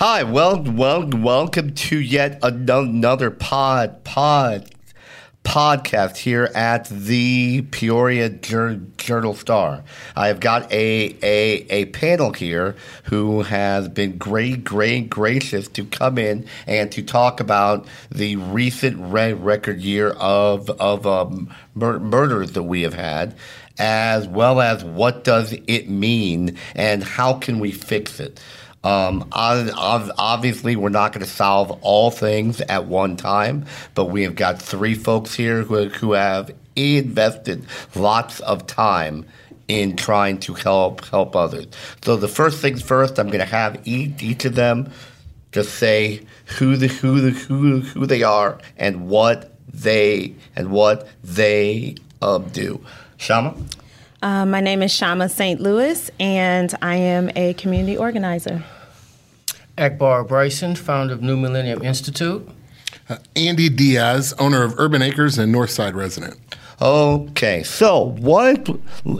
Hi, well, well, welcome to yet another pod, pod, podcast here at the Peoria Journal Star. I have got a, a, a panel here who has been great, great, gracious to come in and to talk about the recent record year of, of um, mur- murders that we have had, as well as what does it mean and how can we fix it. Um, obviously, we're not going to solve all things at one time, but we have got three folks here who, who have invested lots of time in trying to help help others. So the first things first, I'm going to have each, each of them just say who the who the who who they are and what they and what they um, do. Shama. Uh, my name is Shama St. Louis, and I am a community organizer. Akbar Bryson, founder of New Millennium Institute. Uh, Andy Diaz, owner of Urban Acres and Northside resident. Okay, so what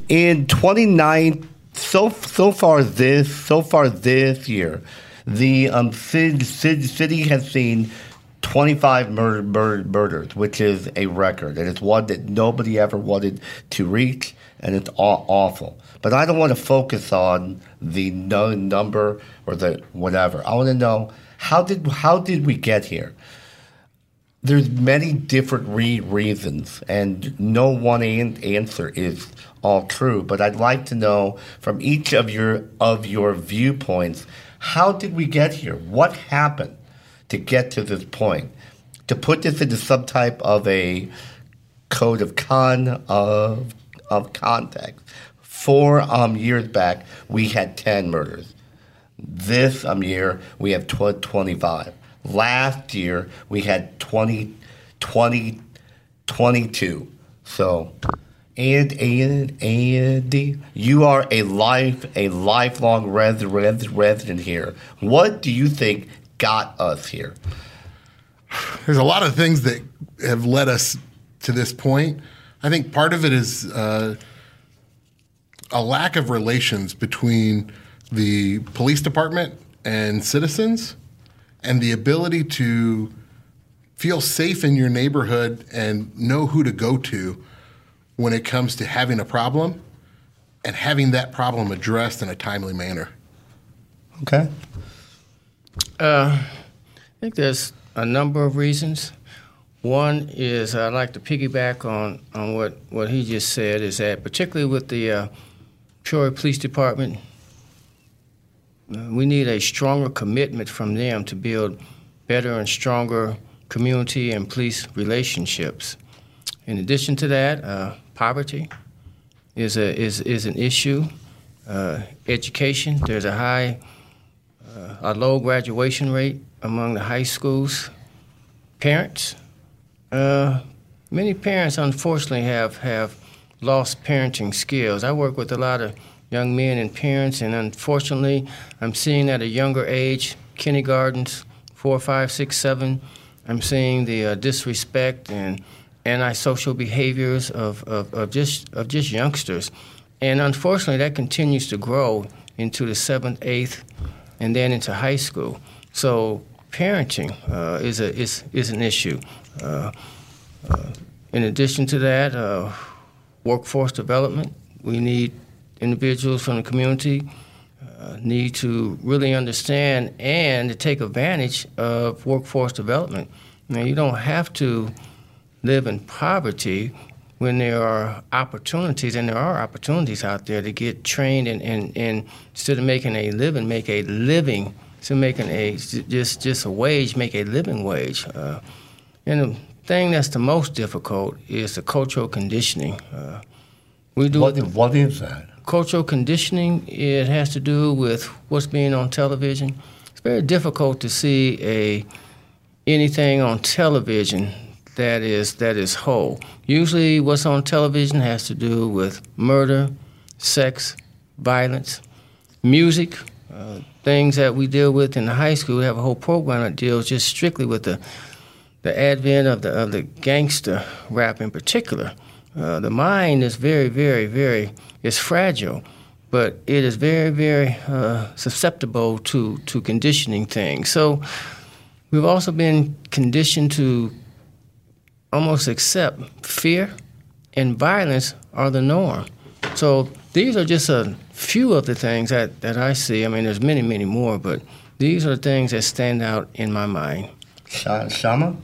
in 29 so so far this so far this year, the um, city, city has seen 25 murder, murder, murders, which is a record, and it's one that nobody ever wanted to reach and it's aw- awful. But I don't want to focus on the no number or the whatever. I want to know how did how did we get here? There's many different re- reasons, and no one an- answer is all true. But I'd like to know from each of your of your viewpoints, how did we get here? What happened to get to this point? To put this into some type of a code of con of of context. Four um, years back, we had 10 murders. This um, year, we have tw- 25. Last year, we had 20, 20, 22. So, and and and you are a life a lifelong res, res, resident here. What do you think got us here? There's a lot of things that have led us to this point. I think part of it is uh, a lack of relations between the police department and citizens, and the ability to feel safe in your neighborhood and know who to go to when it comes to having a problem and having that problem addressed in a timely manner. Okay. Uh, I think there's a number of reasons. One is I'd like to piggyback on, on what, what he just said is that, particularly with the uh, Peoria Police Department, uh, we need a stronger commitment from them to build better and stronger community and police relationships. In addition to that, uh, poverty is, a, is, is an issue. Uh, education, there's a high, uh, a low graduation rate among the high schools. Parents, uh, many parents, unfortunately, have, have lost parenting skills. I work with a lot of young men and parents, and unfortunately, I'm seeing at a younger age, kindergartens, four, five, six, seven, I'm seeing the uh, disrespect and antisocial behaviors of, of, of, just, of just youngsters. And unfortunately, that continues to grow into the seventh, eighth, and then into high school. So parenting uh, is, a, is, is an issue. Uh, uh, in addition to that, uh, workforce development. We need individuals from the community uh, need to really understand and to take advantage of workforce development. Now, you don't have to live in poverty when there are opportunities, and there are opportunities out there to get trained and, and, and instead of making a living, make a living, to making a just just a wage, make a living wage. Uh, and thing that's the most difficult is the cultural conditioning. Uh, we do what, what is that? Cultural conditioning. It has to do with what's being on television. It's very difficult to see a anything on television that is that is whole. Usually, what's on television has to do with murder, sex, violence, music, uh, things that we deal with in the high school. We have a whole program that deals just strictly with the the advent of the of the gangster rap in particular. Uh, the mind is very, very, very is fragile, but it is very, very uh, susceptible to, to conditioning things. So we've also been conditioned to almost accept fear and violence are the norm. So these are just a few of the things that, that I see. I mean, there's many, many more, but these are the things that stand out in my mind. Shama?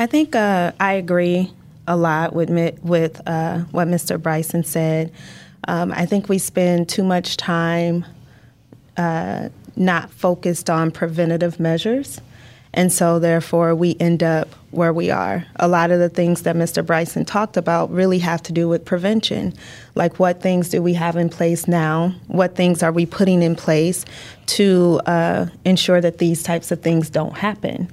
I think uh, I agree a lot with with uh, what Mr. Bryson said. Um, I think we spend too much time uh, not focused on preventative measures. And so, therefore, we end up where we are. A lot of the things that Mr. Bryson talked about really have to do with prevention. Like, what things do we have in place now? What things are we putting in place to uh, ensure that these types of things don't happen?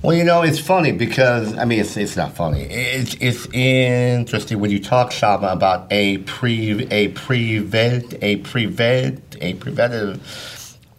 Well, you know, it's funny because I mean, it's, it's not funny. It's it's interesting when you talk Shama about a pre a prevent a prevent a preventative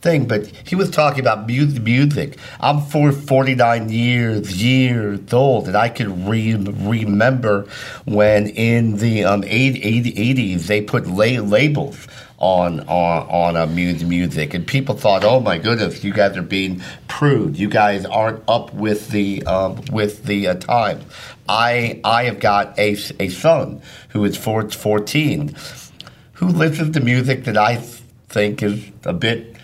thing, but he was talking about music. music. I'm for 49 years years old, and I can re- remember when in the um, 80, 80s they put la- labels on on on a music music, and people thought, "Oh my goodness, you guys are being prude. You guys aren't up with the um, with the uh, time." I I have got a, a son who is 14 who listens to music that I think is a bit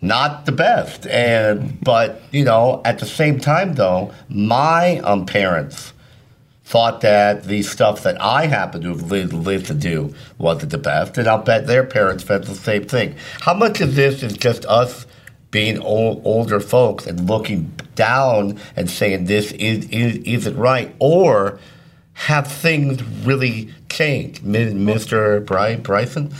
not the best. And but you know, at the same time, though, my um, parents thought that the stuff that I happened to have lived, lived to do wasn't the best, and I'll bet their parents felt the same thing. How much of this is just us? Being old, older folks and looking down and saying this is, is isn't right, or have things really changed, Mr. Brian Bryson?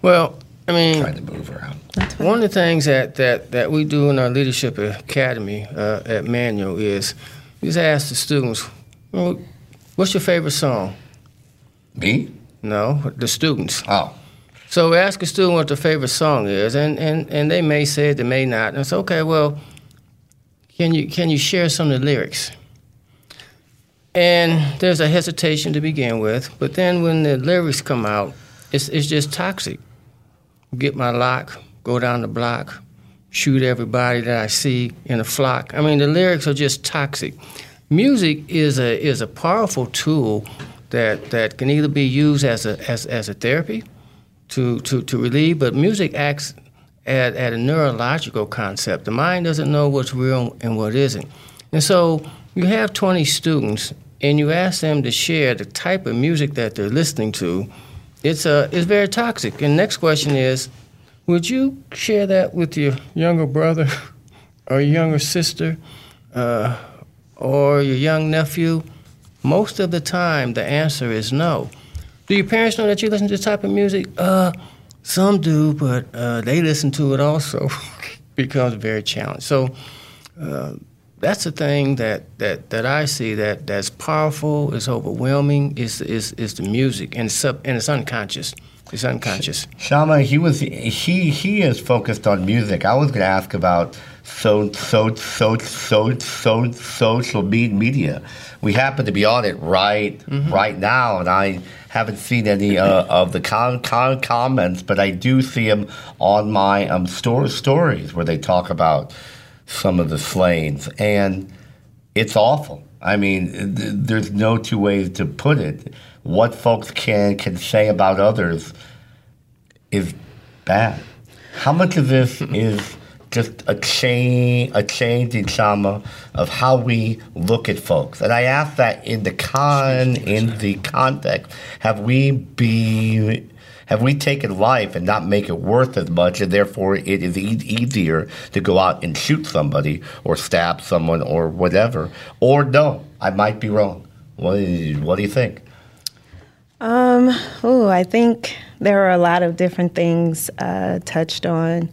Well, I mean, trying to move around. One of the things that, that, that we do in our leadership academy uh, at Manual is we just ask the students, well, what's your favorite song? Me? No, the students. Oh. So we ask a student what their favorite song is, and, and, and they may say it, they may not. And it's okay, well, can you, can you share some of the lyrics? And there's a hesitation to begin with, but then when the lyrics come out, it's, it's just toxic. Get my lock, go down the block, shoot everybody that I see in a flock. I mean, the lyrics are just toxic. Music is a is a powerful tool that that can either be used as a as, as a therapy to, to, to relieve, but music acts at, at a neurological concept. The mind doesn't know what's real and what isn't. And so you have 20 students and you ask them to share the type of music that they're listening to, it's, uh, it's very toxic. And next question is, would you share that with your younger brother or younger sister uh, or your young nephew? Most of the time, the answer is no. Do your parents know that you listen to this type of music? Uh, some do, but uh, they listen to it also. becomes very challenging. So uh, that's the thing that, that, that I see that that's powerful, is overwhelming, is, is, is the music, and sub, and it's unconscious. It's unconscious. Shama, he was he he is focused on music. I was going to ask about so so so so so social media. We happen to be on it right mm-hmm. right now, and I haven't seen any uh, of the con, con comments, but I do see them on my um store stories where they talk about some of the slayings, and it's awful. I mean, th- there's no two ways to put it what folks can can say about others is bad. How much of this is just a change, a change in Shama of how we look at folks? And I ask that in the con, in the context, have we be have we taken life and not make it worth as much, and therefore it is e- easier to go out and shoot somebody or stab someone or whatever? Or no, I might be wrong. What, what do you think? Um, oh, I think there are a lot of different things uh, touched on.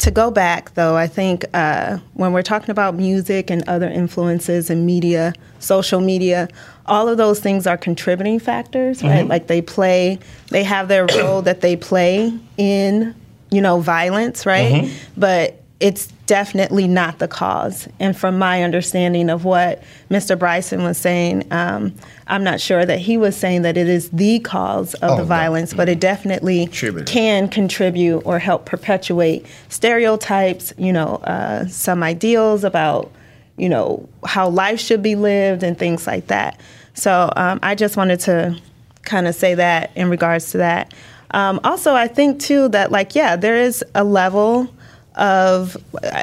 To go back, though, I think uh, when we're talking about music and other influences and media, social media, all of those things are contributing factors, right? Mm-hmm. Like they play, they have their role that they play in, you know, violence, right? Mm-hmm. But it's definitely not the cause. And from my understanding of what Mr. Bryson was saying, um, I'm not sure that he was saying that it is the cause of Oh, the no. violence, but it definitely Contributed. can contribute or help perpetuate stereotypes, you know, uh, some ideals about, you know, how life should be lived and things like that. So um, I just wanted to kind of say that in regards to that. Um, also, I think too that, like, yeah, there is a level of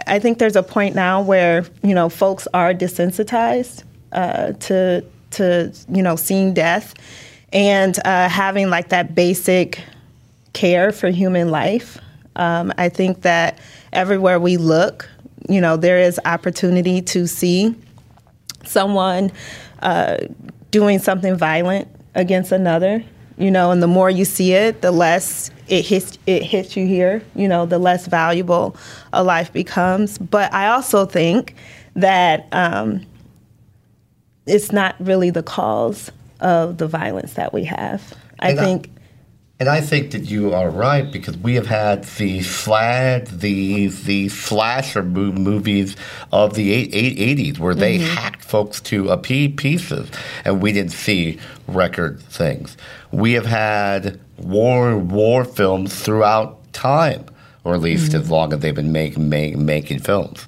I think there's a point now where you know folks are desensitized uh, to to you know seeing death and uh, having like that basic care for human life. Um, I think that everywhere we look, you know, there is opportunity to see someone uh, doing something violent against another. You know, and the more you see it, the less it hits it hits you here. You know, the less valuable a life becomes. But I also think that um, it's not really the cause of the violence that we have. I And think. And I think that you are right because we have had the flat, the the slasher mo- movies of the eight, eight, 80s where they mm-hmm. hacked folks to a pieces, and we didn't see record things. We have had war war films throughout time, or at least mm-hmm. as long as they've been make, make, making films,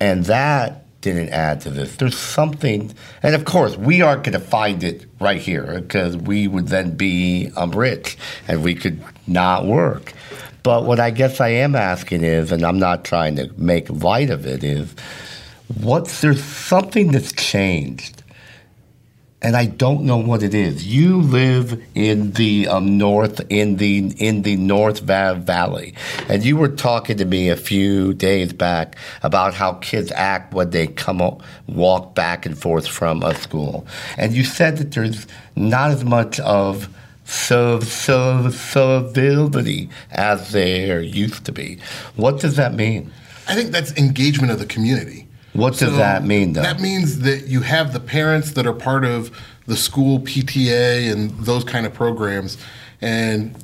and that didn't add to this. There's something, and of course, we aren't going to find it right here because we would then be um, rich and we could not work. But what I guess I am asking is, and I'm not trying to make light of it, is what's there's something that's changed and I don't know what it is. You live in the um, north, in the in the North Valley, and you were talking to me a few days back about how kids act when they come walk back and forth from a school, and you said that there's not as much of civility as there used to be. What does that mean? I think that's engagement of the community. What does that mean, though? That means that you have the parents that are part of the school PTA and those kind of programs. And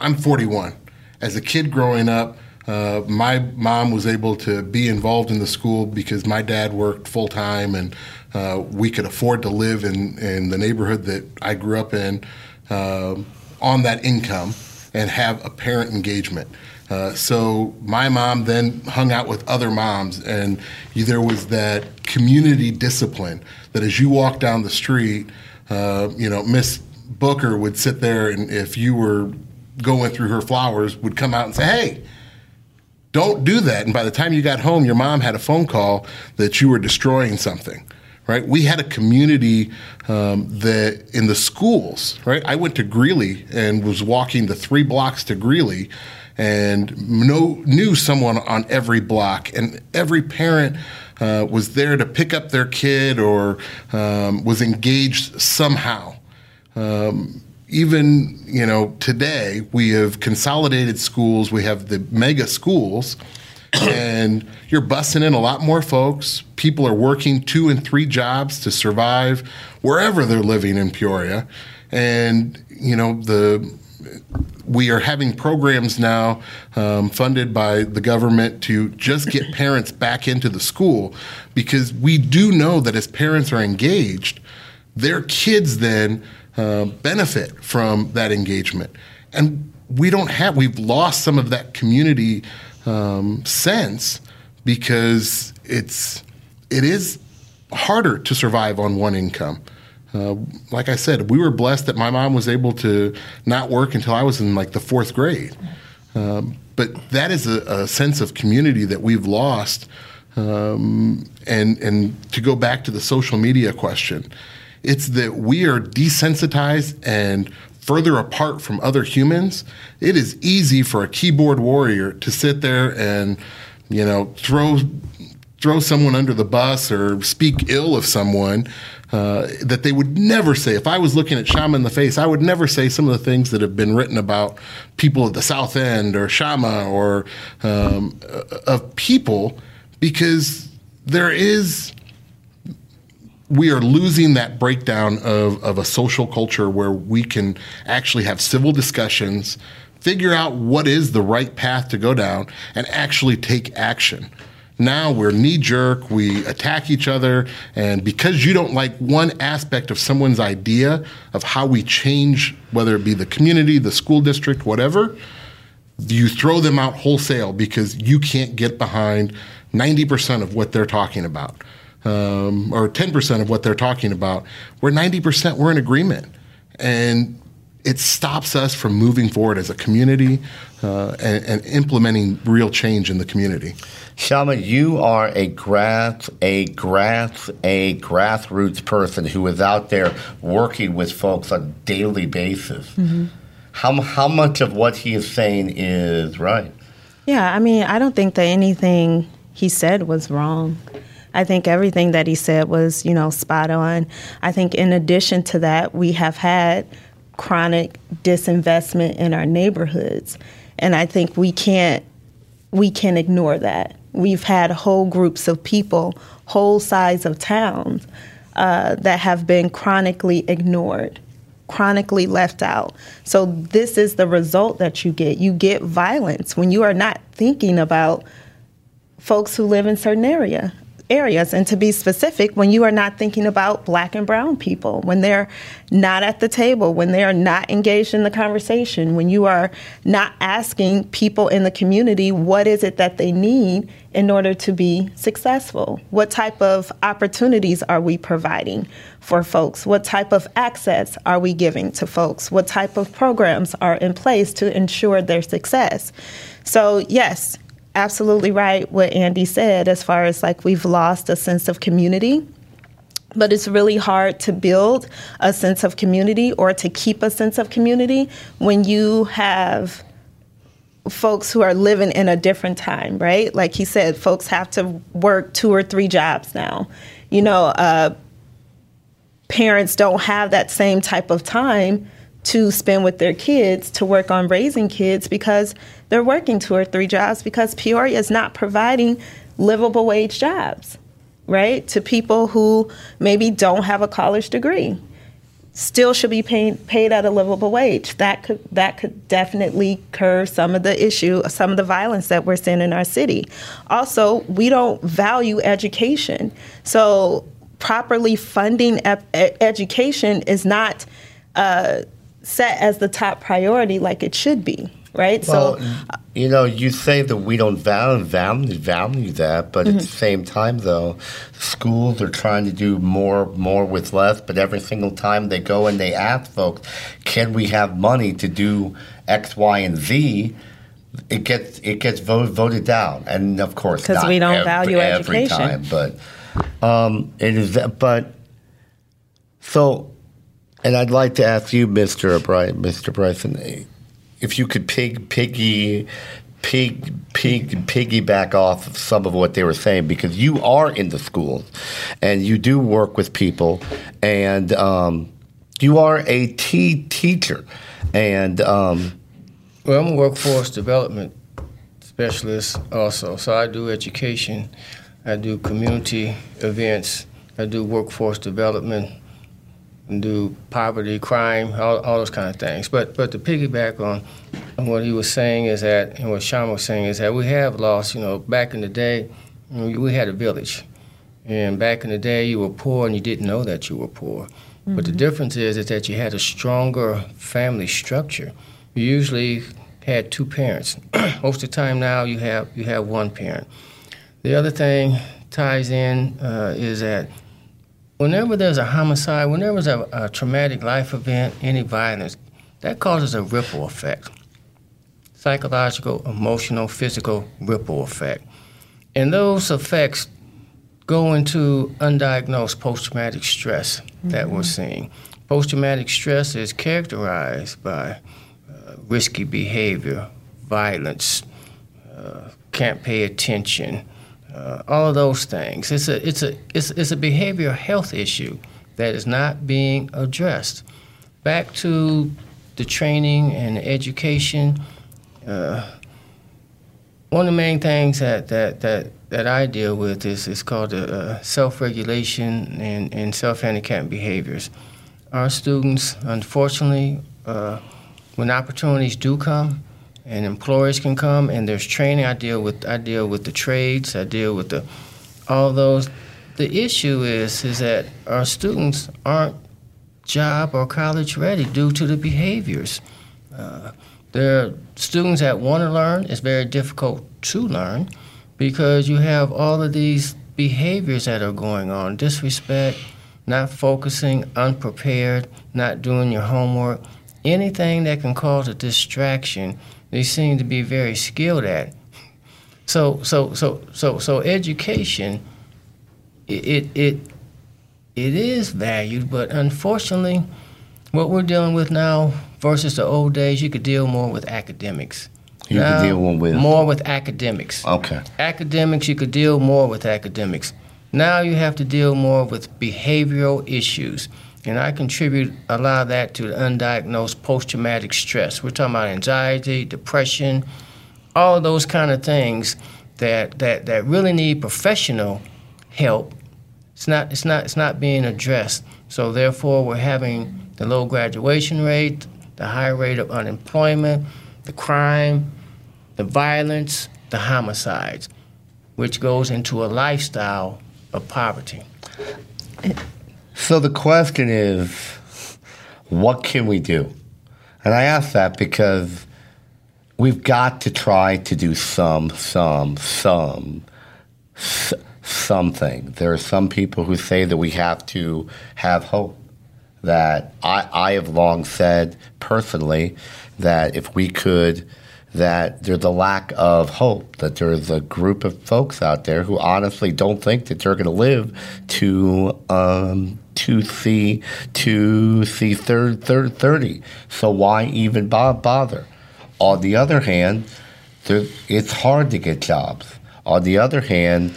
I'm 41. As a kid growing up, uh, my mom was able to be involved in the school because my dad worked full time and uh, we could afford to live in, in the neighborhood that I grew up in um on that income and have a parent engagement. Uh, so my mom then hung out with other moms, and there was that community discipline that as you walk down the street, uh, you know, Miss Booker would sit there, and if you were going through her flowers, would come out and say, "Hey." Don't do that. And by the time you got home, your mom had a phone call that you were destroying something right? We had a community um, that in the schools, right? I went to Greeley and was walking the three blocks to Greeley and know, knew someone on every block, and every parent uh, was there to pick up their kid or um, was engaged somehow. Um, even you know today we have consolidated schools. We have the mega schools, and you're busing in a lot more folks. People are working two and three jobs to survive wherever they're living in Peoria, and you know the we are having programs now um, funded by the government to just get parents back into the school because we do know that as parents are engaged, their kids then uh, benefit from that engagement. And we don't have, we've lost some of that community um, sense because it's, it is harder to survive on one income. Uh, like I said, we were blessed that my mom was able to not work until I was in like the fourth grade. Um, but that is a, a sense of community that we've lost. Um, and and to go back to the social media question, it's that we are desensitized and further apart from other humans. It is easy for a keyboard warrior to sit there and you know throw throw someone under the bus or speak ill of someone uh, that they would never say. If I was looking at Shama in the face, I would never say some of the things that have been written about people at the South End or Shama or um, of people because there is. We are losing that breakdown of, of a social culture where we can actually have civil discussions figure out what is the right path to go down, and actually take action. Now we're knee jerk, we attack each other, and because you don't like one aspect of someone's idea of how we change, whether it be the community, the school district, whatever, you throw them out wholesale because you can't get behind 90% of what they're talking about. Um, or 10% of what they're talking about, we're 90% we're in agreement. And it stops us from moving forward as a community uh, and, and, implementing real change in the community. Shama, you are a grass, a grass, a grassroots person who is out there working with folks on a daily basis. Mm-hmm. How how much of what he is saying is right? Yeah, I mean, I don't think that anything he said was wrong. I think everything that he said was, you know, spot on. I think in addition to that, we have had chronic disinvestment in our neighborhoods. And I think we can't we can ignore that. We've had whole groups of people, whole sides of towns uh, that have been chronically ignored, chronically left out. So this is the result that you get. You get violence when you are not thinking about folks who live in certain area areas. And to be specific, when you are not thinking about black and brown people, when they're not at the table, when they are not engaged in the conversation, when you are not asking people in the community what is it that they need in order to be successful? What type of opportunities are we providing for folks? What type of access are we giving to folks? What type of programs are in place to ensure their success? So, yes, absolutely right what Andy said as far as like we've lost a sense of community. But it's really hard to build a sense of community or to keep a sense of community when you have folks who are living in a different time, right? Like he said, folks have to work two or three jobs now. You know, uh, parents don't have that same type of time to spend with their kids to work on raising kids because they're working two or three jobs because Peoria is not providing livable wage jobs, right? To people who maybe don't have a college degree. Still should be paid paid at a livable wage. That could that could definitely curb some of the issue, some of the violence that we're seeing in our city. Also, we don't value education. So properly funding education is not uh, set as the top priority like it should be right? Well, so, you know, you say that we don't value, value, value that, but mm-hmm. at the same time, though, schools are trying to do more, more with less. But every single time they go and they ask folks, "Can we have money to do X, Y, and Z?" It gets it gets voted voted down, and of course, because we don't every, value every education. time, but um, it is. But so and I'd like to ask you, Mr. Brian, Mr. Bryson, if you could pig, piggy, pig, pig, piggyback off of some of what they were saying, because you are in the schools and you do work with people, and um, you are a t- teacher, and um, well, I'm a workforce development specialist also, so I do education, I do community events, I do workforce development and do poverty, crime, all, all those kind of things. But but to piggyback on, on what he was saying is that, and what Sean was saying is that we have lost. You know, back in the day, we had a village, and back in the day, you were poor and you didn't know that you were poor. Mm-hmm. But the mm-hmm. difference is, is that you had a stronger family structure. You usually had two parents. Most of the time now, you have you have one parent. The other thing ties in uh, is that Whenever there's a homicide, whenever there's a, a traumatic life event, any violence, that causes a ripple effect psychological, emotional, physical ripple effect. And those effects go into undiagnosed post traumatic stress mm-hmm. that we're mm-hmm. seeing. Post traumatic stress is characterized by uh, risky behavior, violence, uh, can't pay attention, uh, all of those things. It's a it's a it's, it's a behavioral health issue that is not being addressed. Back to the training and the education. Uh, one of the main things that, that, that, that I deal with is, is called uh, self-regulation and, and self-handicapped behaviors. Our students, unfortunately, uh, when opportunities do come, and employers can come and there's training. I deal with I deal with the trades. I deal with the all those. The issue is is that our students aren't job or college ready due to the behaviors. Uh, there are students that want to learn. It's very difficult to learn because you have all of these behaviors that are going on disrespect, not focusing, unprepared, not doing your homework, anything that can cause a distraction. They seem to be very skilled at. So, so, so, so, so, education, it, it, it, it is valued, but unfortunately, what we're dealing with now versus the old days, you could deal more with academics. You Now, could deal with more with academics. Okay. Academics, you could deal more with academics. Now you have to deal more with behavioral issues. And I contribute a lot of that to undiagnosed post traumatic stress. We're talking about anxiety, depression, all of those kind of things that, that, that really need professional help. It's not, it's, not, it's not being addressed. So, therefore, we're having the low graduation rate, the high rate of unemployment, the crime, the violence, the homicides, which goes into a lifestyle of poverty. Uh, So the question is, what can we do? And I ask that because we've got to try to do some, some, some, s- something. There are some people who say that we have to have hope. That I, I have long said personally that if we could, that there's a lack of hope, that there's a group of folks out there who honestly don't think that they're going to live to um, to see to see third third thirty. So why even bother? On the other hand, there, it's hard to get jobs. On the other hand,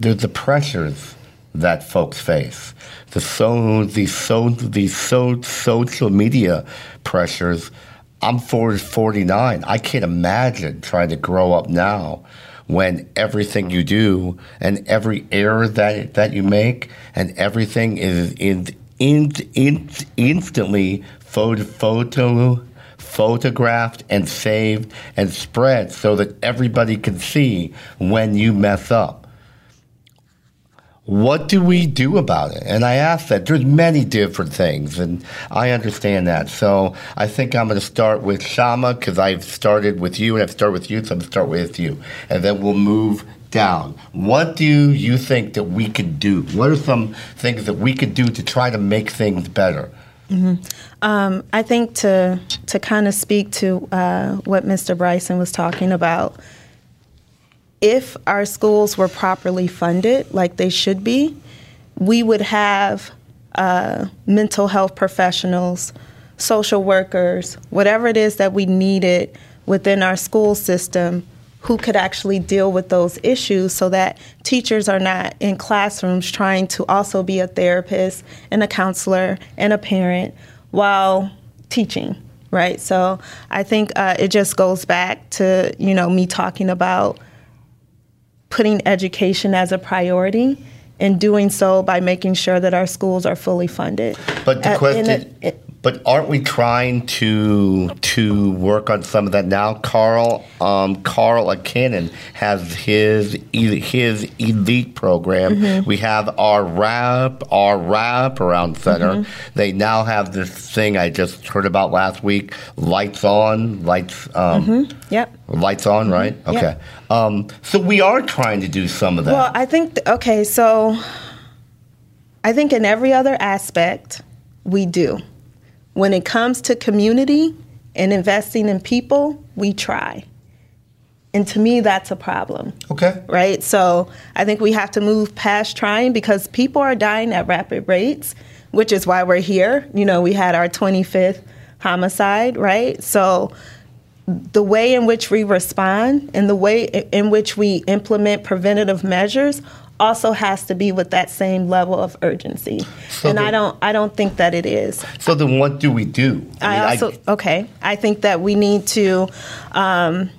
there's the pressures that folks face. The so the so the so social media pressures. I'm 40, 49. I can't imagine trying to grow up now when everything you do and every error that that you make and everything is in, in, in instantly photo, photo photographed and saved and spread so that everybody can see when you mess up what do we do about it? And I ask that. There's many different things, and I understand that. So I think I'm going to start with Shama because I've started with you, and I've started with you, so I'm going to start with you, and then we'll move down. What do you think that we could do? What are some things that we could do to try to make things better? Um, I think to to kind of speak to uh, what Mr. Bryson was talking about, if our schools were properly funded, like they should be, we would have uh, mental health professionals, social workers, whatever it is that we needed within our school system who could actually deal with those issues so that teachers are not in classrooms trying to also be a therapist and a counselor and a parent while teaching right? So i think uh, it just goes back to you know me talking about putting education as a priority and doing so by making sure that our schools are fully funded But the question, a- but aren't we trying to to work on some of that now? Carl, um, Carl Cannon has his his elite program. Mm-hmm. We have our wrap our wrap around center. Mm-hmm. They now have this thing I just heard about last week. Lights on, lights. Um, yep Lights on, right? Yep. Um, so we are trying to do some of that. Well, I think th- okay, so I think in every other aspect we do. When it comes to community and investing in people, we try. And to me that's a problem. okay. Right? So, I think we have to move past trying because people are dying at rapid rates, which is why we're here. You know, we had our 25th homicide, right? So, the way in which we respond and the way in which we implement preventative measures also has to be with that same level of urgency. So and the- I don't I don't think that it is. So then, what do we do? I mean, also okay. I think that we need to um,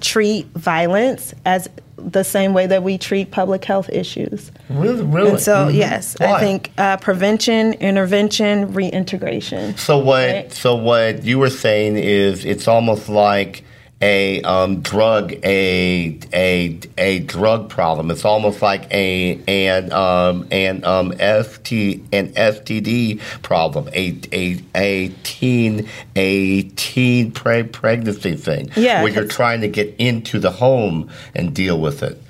treat violence as the same way that we treat public health issues. really, really. And so, Mhm. yes, Why? I think uh, prevention, intervention, reintegration. So what? Right. So what you were saying is, it's almost like a um, drug a a a drug problem. It's almost like a an um, an um, ST an STD problem. A a a teen a teen pre- pregnancy thing. Yeah, where you're trying to get into the home and deal with it.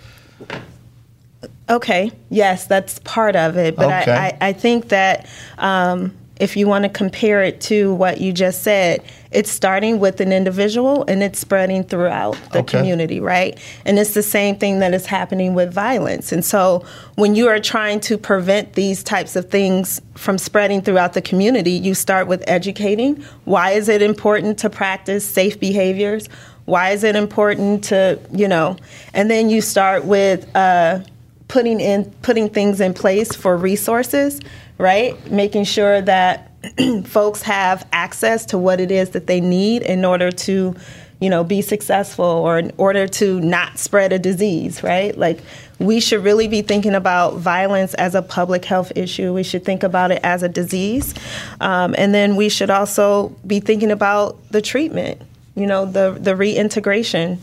Okay, yes, that's part of it. But Okay. I, I, I think that um, if you want to compare it to what you just said, it's starting with an individual and it's spreading throughout the Okay. community, right? And it's the same thing that is happening with violence. And so when you are trying to prevent these types of things from spreading throughout the community, you start with educating. Why is it important to practice safe behaviors? Why is it important to, you know, and then you start with, uh, putting in putting things in place for resources, right? Making sure that folks have access to what it is that they need in order to, you know, be successful or in order to not spread a disease, right? Like we should really be thinking about violence as a public health issue. We should think about it as a disease, um, and then we should also be thinking about the treatment. You know, the the reintegration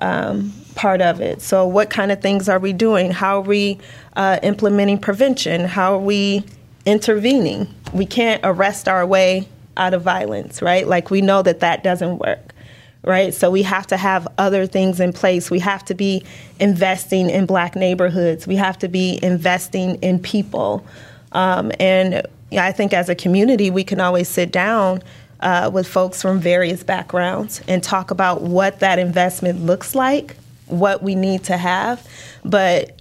um, part of it. So, what kind of things are we doing? How are we uh, implementing prevention? How are we intervening? We can't arrest our way out of violence, right? Like, we know that that doesn't work, right? So, we have to have other things in place. We have to be investing in black neighborhoods, we have to be investing in people. Um, and I think as a community, we can always sit down uh, with folks from various backgrounds and talk about what that investment looks like, what we need to have. But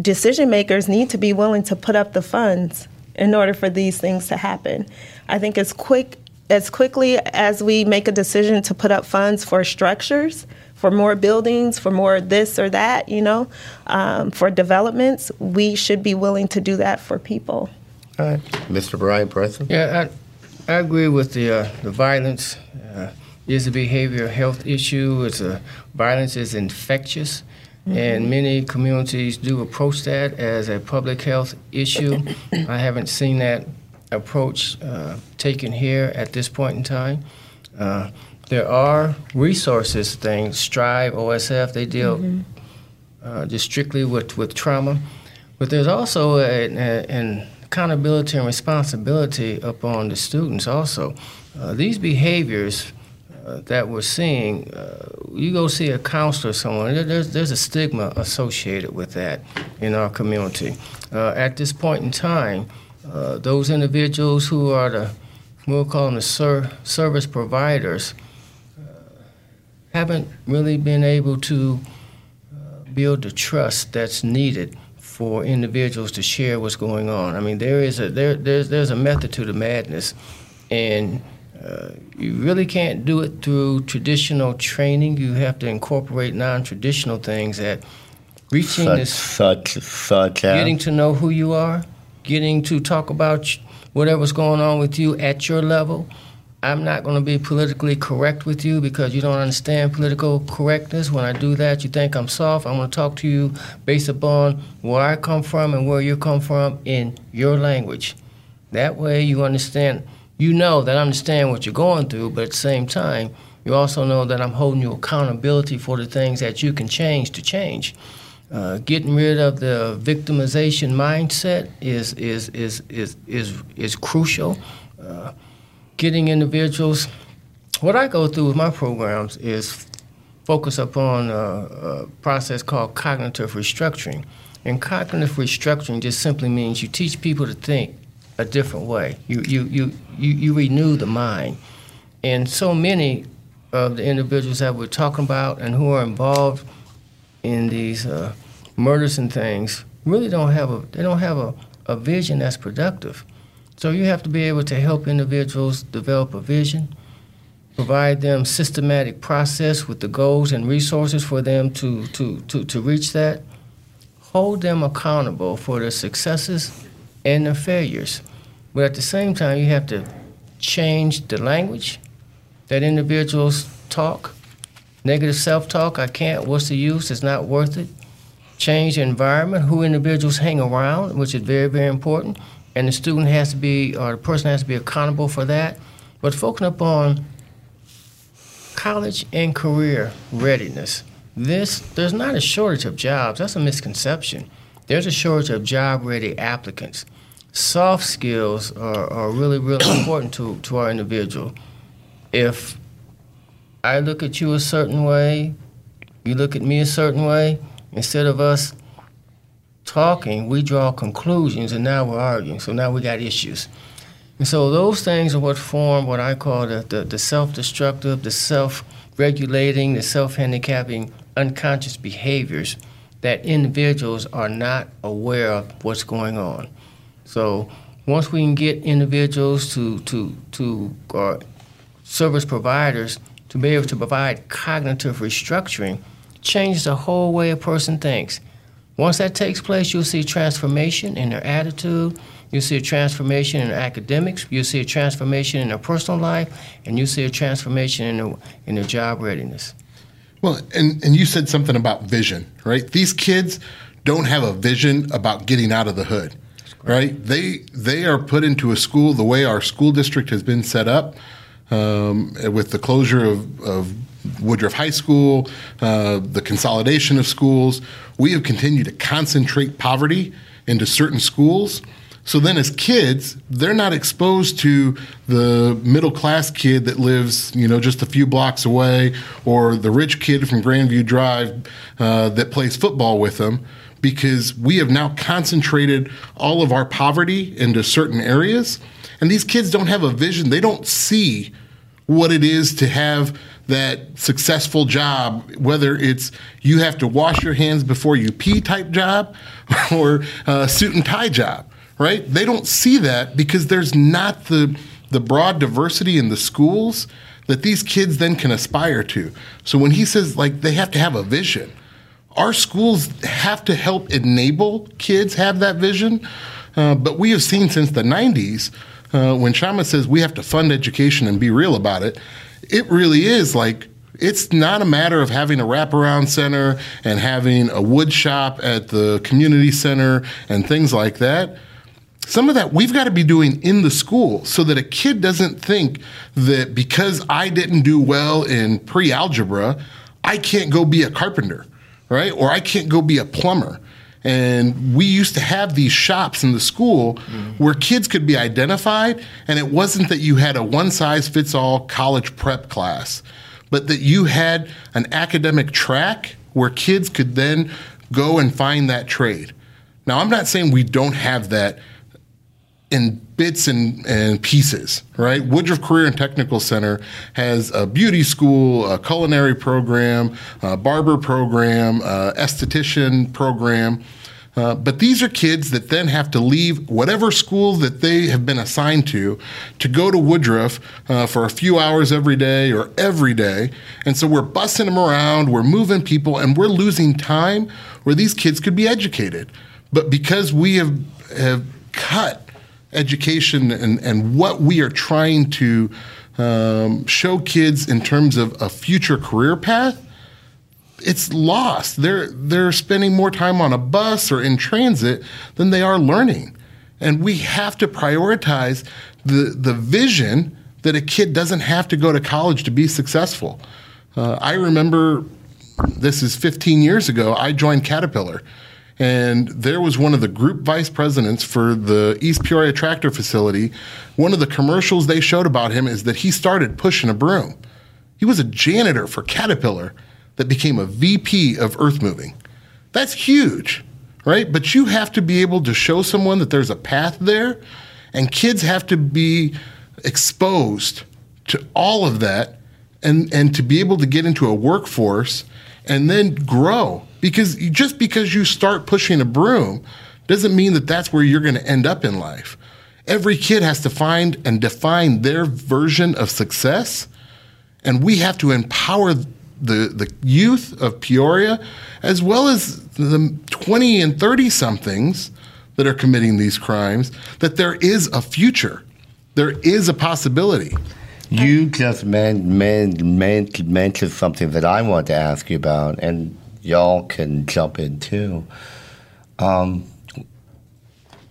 decision makers need to be willing to put up the funds in order for these things to happen. I think as quick as quickly as we make a decision to put up funds for structures, for more buildings, for more this or that, you know, um, for developments, we should be willing to do that for people. All right, Mr. Brian Preston. Yeah, I, I agree with the uh, the violence uh, is a behavioral health issue. It's a violence is infectious, and many communities do approach that as a public health issue. I haven't seen that approach uh, taken here at this point in time. Uh, there are resources things. Strive, OSF, they deal uh, just strictly with, with trauma. But there's also a, a- an accountability and responsibility upon the students also. Uh, these behaviors uh, that we're seeing, uh, you go see a counselor or someone, there's, there's a stigma associated with that in our community. Uh, at this point in time, uh, those individuals who are the, we'll call them the ser- service providers, haven't really been able to uh, build the trust that's needed for individuals to share what's going on. I mean, there is a there there's there's a method to the madness, and uh, you really can't do it through traditional training. You have to incorporate non-traditional things that reaching Such, this such, such as. getting to know who you are, getting to talk about whatever's going on with you at your level. I'm not going to be politically correct with you because you don't understand political correctness. When I do that, you think I'm soft. I'm going to talk to you based upon where I come from and where you come from in your language. That way, you understand. You know that I understand what you're going through, but at the same time, you also know that I'm holding you accountability for the things that you can change to change. Uh, getting rid of the victimization mindset is is is is is, is crucial. Uh, getting individuals. What I go through with my programs is focus upon a, a process called cognitive restructuring. And cognitive restructuring just simply means you teach people to think a different way. You you you you, you renew the mind. And so many of the individuals that we're talking about and who are involved in these uh, murders and things really don't have a they don't have a, a vision that's productive. So you have to be able to help individuals develop a vision, provide them systematic process with the goals and resources for them to, to, to, to reach that, hold them accountable for their successes and their failures. But at the same time, you have to change the language that individuals talk. Negative self talk, I can't, what's the use, it's not worth it. Change the environment, who individuals hang around, which is very, very important. And the student has to be, or the person has to be accountable for that. But focusing upon college and career readiness. This there's not a shortage of jobs. That's a misconception. There's a shortage of job-ready applicants. Soft skills are, are really, really important to, to our individual. If I look at you a certain way, you look at me a certain way, instead of us talking, we draw conclusions and now we're arguing. So now we got issues. And so those things are what form what I call the, the, the self destructive, the self regulating, the self handicapping unconscious behaviors that individuals are not aware of what's going on. So once we can get individuals to, to, to or service providers to be able to provide cognitive restructuring, changes the whole way a person thinks. Once that takes place, you'll see transformation in their attitude, You'll see a transformation in academics. You'll see a transformation in their personal life, and you'll see a transformation in their, in their job readiness. Well, and, and you said something about vision, right? These kids don't have a vision about getting out of the hood, right? They they are put into a school the way our school district has been set up, um, with the closure of, of Woodruff High School, uh, the consolidation of schools. We have continued to concentrate poverty into certain schools so then, as kids, they're not exposed to the middle class kid that lives, you know, just a few blocks away, or the rich kid from Grandview Drive uh, that plays football with them, because we have now concentrated all of our poverty into certain areas, and these kids don't have a vision. They don't see what it is to have that successful job, whether it's you have to wash your hands before you pee type job or a suit and tie job right? They don't see that because there's not the the broad diversity in the schools that these kids then can aspire to. So when he says like they have to have a vision, our schools have to help enable kids have that vision. Uh, but we have seen since the 90s uh, when Shama says we have to fund education and be real about it, it really is like it's not a matter of having a wraparound center and having a wood shop at the community center and things like that some of that we've got to be doing in the school so that a kid doesn't think that because I didn't do well in pre algebra, I can't go be a carpenter, right? Or I can't go be a plumber. And we used to have these shops in the school mm-hmm. where kids could be identified, and it wasn't that you had a one size fits all college prep class, but that you had an academic track where kids could then go and find that trade. Now, I'm not saying we don't have that in bits and, and pieces, right? Woodruff Career and Technical Center has a beauty school, a culinary program, a barber program, a esthetician program. Uh, but these are kids that then have to leave whatever school that they have been assigned to to go to Woodruff uh, for a few hours every day or every day. And so we're bussing them around, we're moving people, and we're losing time where these kids could be educated. But because we have, have cut education and, and what we are trying to um, show kids in terms of a future career path, it's lost. They're they're spending more time on a bus or in transit than they are learning. And we have to prioritize the the vision that a kid doesn't have to go to college to be successful. Uh, I remember this is 15 years ago. I joined Caterpillar and there was one of the group vice presidents for the East Peoria tractor facility. One of the commercials they showed about him is that he started pushing a broom. He was a janitor for Caterpillar that became a VP of earth moving. That's huge, right? But you have to be able to show someone that there's a path there, and kids have to be exposed to all of that and, and to be able to get into a workforce and then grow because just because you start pushing a broom doesn't mean that that's where you're going to end up in life. Every kid has to find and define their version of success. And we have to empower the, the youth of Peoria, as well as the 20 and 30 somethings that are committing these crimes, that there is a future. There is a possibility. You just man, man, man, mentioned something that I want to ask you about, and y'all can jump in too. Um,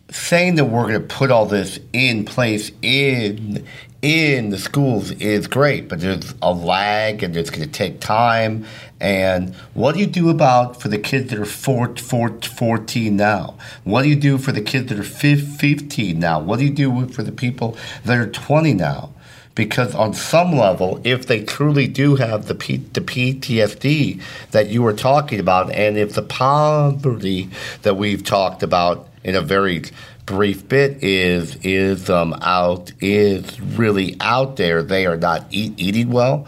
saying that we're going to put all this in place in in the schools is great, but there's a lag and it's going to take time. And what do you do about for the kids that are four, four, 14 now? What do you do for the kids that are 15 now? What do you do for the people that are 20 now? Because on some level, if they truly do have the, P- the PTSD that you were talking about, and if the poverty that we've talked about in a very brief bit is is um, out is really out there. They are not eat, eating well.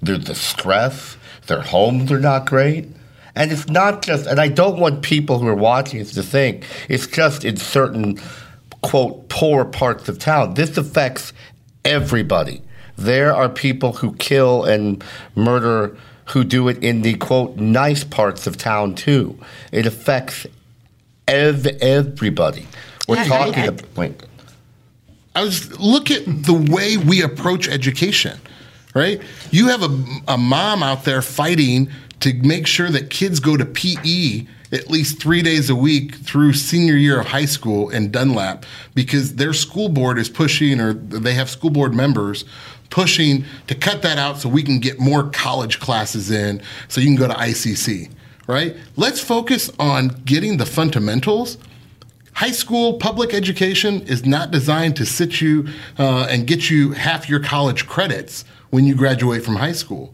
There's the stress. Their homes are not great. And it's not just, and I don't want people who are watching this to think it's just in certain, quote, poor parts of town. This affects everybody. There are people who kill and murder who do it in the, quote, nice parts of town too. It affects ev- everybody. We're I- talking I- about. Wait. I was look at the way we approach education, right? You have a, a mom out there fighting to make sure that kids go to PE at least three days a week through senior year of high school in Dunlap because their school board is pushing, or they have school board members pushing to cut that out so we can get more college classes in so you can go to ICC, right? Let's focus on getting the fundamentals High school public education is not designed to sit you uh, and get you half your college credits when you graduate from high school.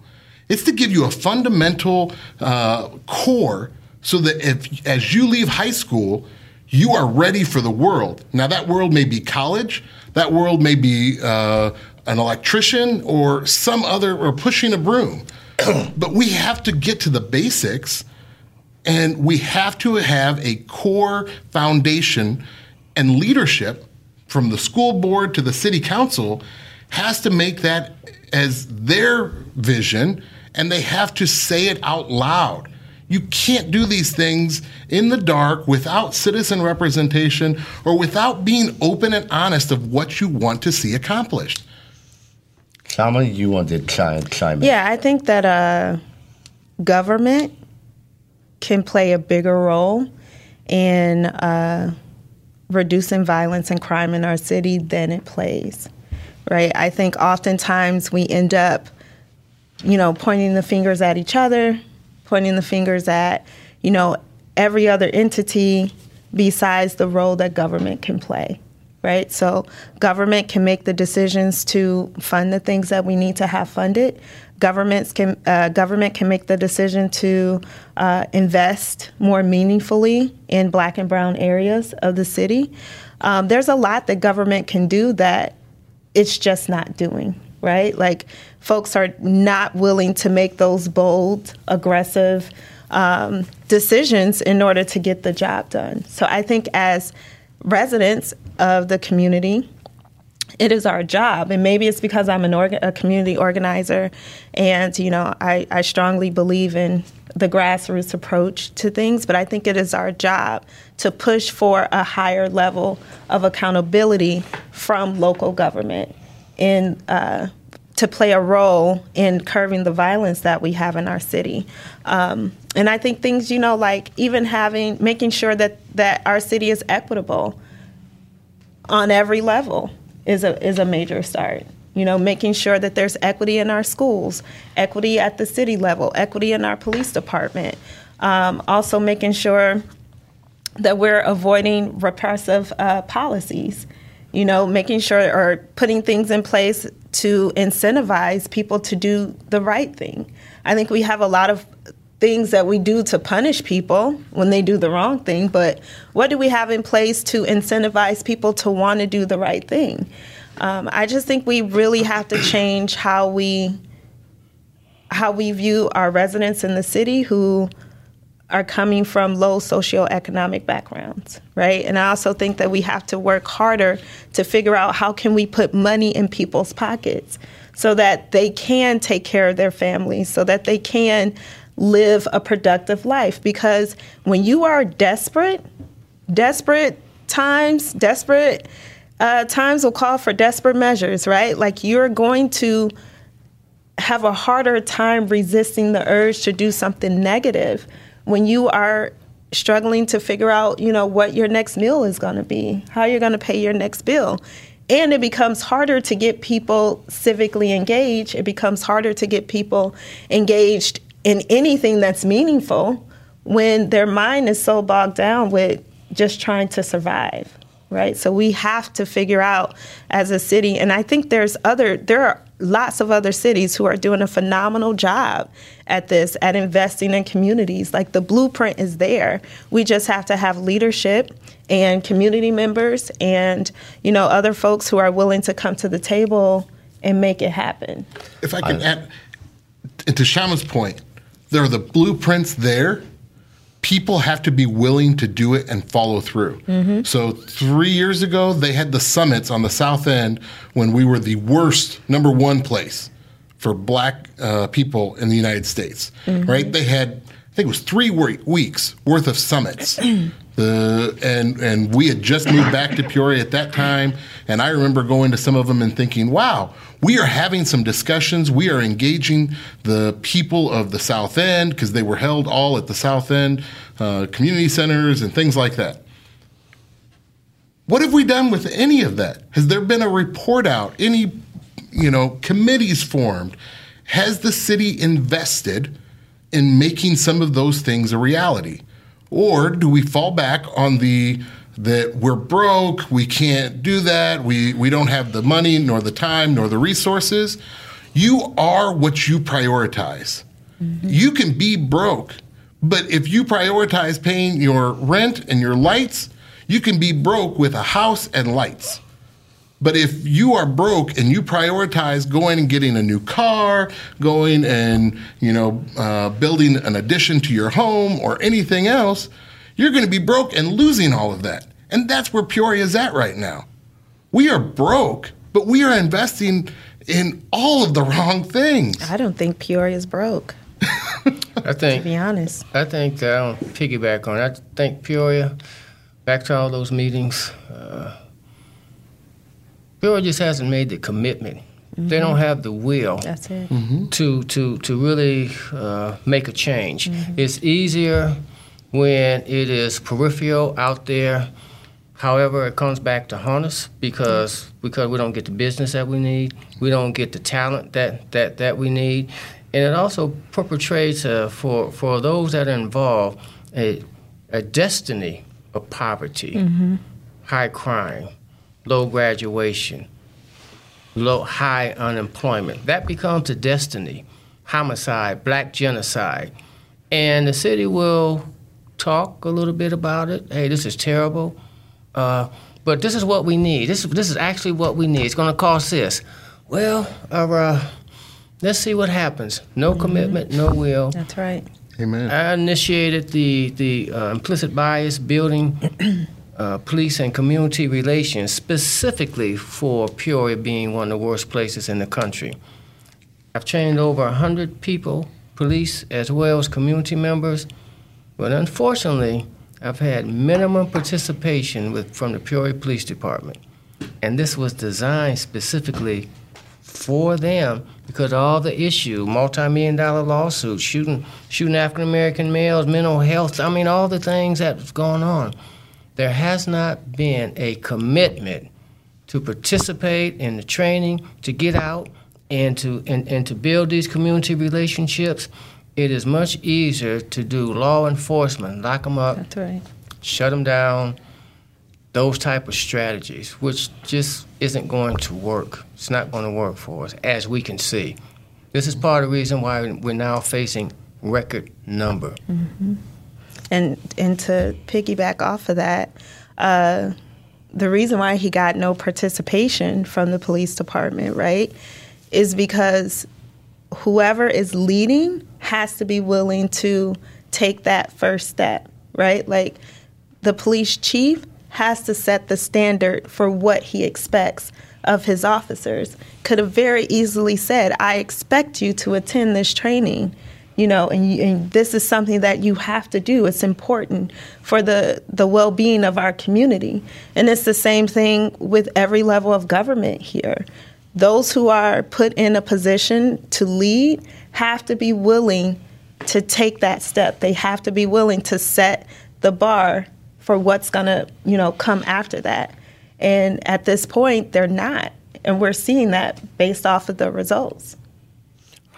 It's to give you a fundamental uh, core so that if, as you leave high school, you are ready for the world. Now, that world may be college, that world may be uh, an electrician or some other, or pushing a broom. but we have to get to the basics and we have to have a core foundation and leadership from the school board to the city council has to make that as their vision and they have to say it out loud. You can't do these things in the dark without citizen representation or without being open and honest of what you want to see accomplished. Salma, you want to chime, chime in? Yeah, I think that uh, government can play a bigger role in uh, reducing violence and crime in our city than it plays. Right? I think oftentimes we end up, you know, pointing the fingers at each other, pointing the fingers at, you know, every other entity besides the role that government can play right? So government can make the decisions to fund the things that we need to have funded. Governments can uh, government can make the decision to uh, invest more meaningfully in Black and Brown areas of the city. Um, there's a lot that government can do that it's just not doing. Right? Like folks are not willing to make those bold, aggressive um, decisions in order to get the job done. So I think as residents of the community, it is our job. And maybe it's because I'm an orga- a community organizer and, you know, I, I strongly believe in the grassroots approach to things, but I think it is our job to push for a higher level of accountability from local government in uh, to play a role in curbing the violence that we have in our city. Um, and I think things, you know, like even having, making sure that, that our city is equitable on every level is a, is a major start. You know, making sure that there's equity in our schools, equity at the city level, equity in our police department. Um, also making sure that we're avoiding repressive uh, policies you know, making sure or putting things in place to incentivize people to do the right thing. I think we have a lot of things that we do to punish people when they do the wrong thing, but what do we have in place to incentivize people to want to do the right thing? Um, I just think we really have to change how we how we view our residents in the city who are coming from low socioeconomic backgrounds, right? And I also think that we have to work harder to figure out how can we put money in people's pockets so that they can take care of their families, so that they can live a productive life because when you are desperate, desperate times, desperate uh, times will call for desperate measures, right? Like you're going to have a harder time resisting the urge to do something negative when you are struggling to figure out, you know, what your next meal is going to be, how you're going to pay your next bill. And it becomes harder to get people civically engaged. It becomes harder to get people engaged in anything that's meaningful when their mind is so bogged down with just trying to survive right? So we have to figure out as a city and i think there's other there are lots of other cities who are doing a phenomenal job at this at investing in communities. Like the blueprint is there. We just have to have leadership and community members and you know other folks who are willing to come to the table and make it happen. If i can add to shama's point there are the blueprints there people have to be willing to do it and follow through. Mm-hmm. So, three years ago, they had the summits on the South End when we were the worst number one place for black uh, people in the United States, mm-hmm. right? They had, I think it was three weeks worth of summits. The, and and we had just moved back to Peoria at that time, and I remember going to some of them and thinking, "Wow, we are having some discussions. We are engaging the people of the South End because they were held all at the South End uh, community centers and things like that. What have we done with any of that? Has there been a report out? Any, you know, committees formed? Has the city invested in making some of those things a reality? Or do we fall back on the that we're broke, we can't do that, we, we don't have the money, nor the time, nor the resources. You are what you prioritize. Mm-hmm. You can be broke, but if you prioritize paying your rent and your lights, you can be broke with a house and lights. But if you are broke and you prioritize going and getting a new car, going and you know uh, building an addition to your home or anything else, you're going to be broke and losing all of that. And that's where Peoria is at right now. We are broke, but we are investing in all of the wrong things. I don't think Peoria is broke. I think, to be honest, I think I don't piggyback on. It. I think Peoria, back to all those meetings, uh, Peoria just hasn't made the commitment. Mm-hmm. They don't have the will. That's it. Mm-hmm. To to to really uh, make a change. Mm-hmm. It's easier when it is peripheral out there However, it comes back to haunt us because because we don't get the business that we need, we don't get the talent that that, that we need, and it also perpetrates uh, for for those that are involved a a destiny of poverty, mm-hmm. high crime, low graduation, low high unemployment. That becomes a destiny, homicide, black genocide, and the city will talk a little bit about it. Hey, this is terrible uh, but this is what we need. This this is actually what we need. It's going to cost this. Well, uh, let's see what happens. No mm-hmm. commitment, no will. That's right. Amen. I initiated the the uh, implicit bias building uh, police and community relations specifically for Peoria being one of the worst places in the country. I've trained over hundred people, police as well as community members, but unfortunately I've had minimum participation with from the Peoria Police Department, and this was designed specifically for them because all the issue, multi-million dollar lawsuits, shooting shooting African American males, mental health. I mean, all the things that's going on. There has not been a commitment to participate in the training, to get out and to and, and to build these community relationships it is much easier to do law enforcement, lock them up, That's right. shut them down, those type of strategies, which just isn't going to work. It's not going to work for us, as we can see. This is part of the reason why we're now facing record number. Mm-hmm. And and to piggyback off of that, uh, the reason why he got no participation from the police department, right, is because whoever is leading has to be willing to take that first step, right? Like the police chief has to set the standard for what he expects of his officers. Could have very easily said, I expect you to attend this training. You know, and, and this is something that you have to do. It's important for the, the well being of our community. And it's the same thing with every level of government here those who are put in a position to lead have to be willing to take that step. They have to be willing to set the bar for what's going to, you know, come after that. And at this point, they're not. And we're seeing that based off of the results.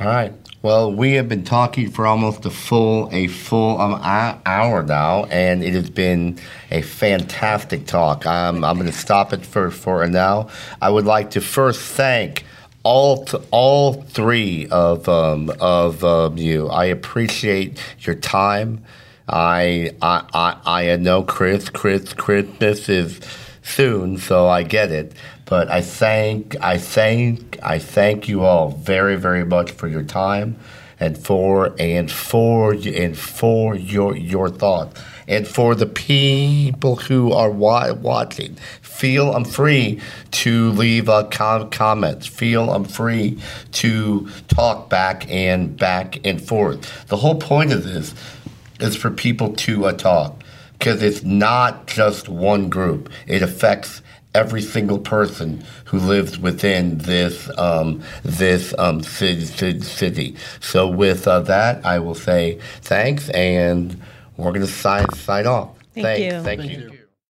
All right. Well, we have been talking for almost a full a full um, hour now, and it has been a fantastic talk. Um, I'm going to stop it for for now. I would like to first thank all th- all three of um, of um, you. I appreciate your time. I I I, I know Chris Chris Christmas is soon, so I get it. But I thank, I thank, I thank you all very, very much for your time and for and for and for your your thoughts and for the people who are watching. Feel I'm free to leave a com- comments. Feel I'm free to talk back and back and forth. The whole point of this is for people to uh, talk because it's not just one group. It affects every single person who lives within this um, this um, city, city. So with uh, that, I will say thanks, and we're going to sign sign off. Thank thank, you. Thank, Thank you. you.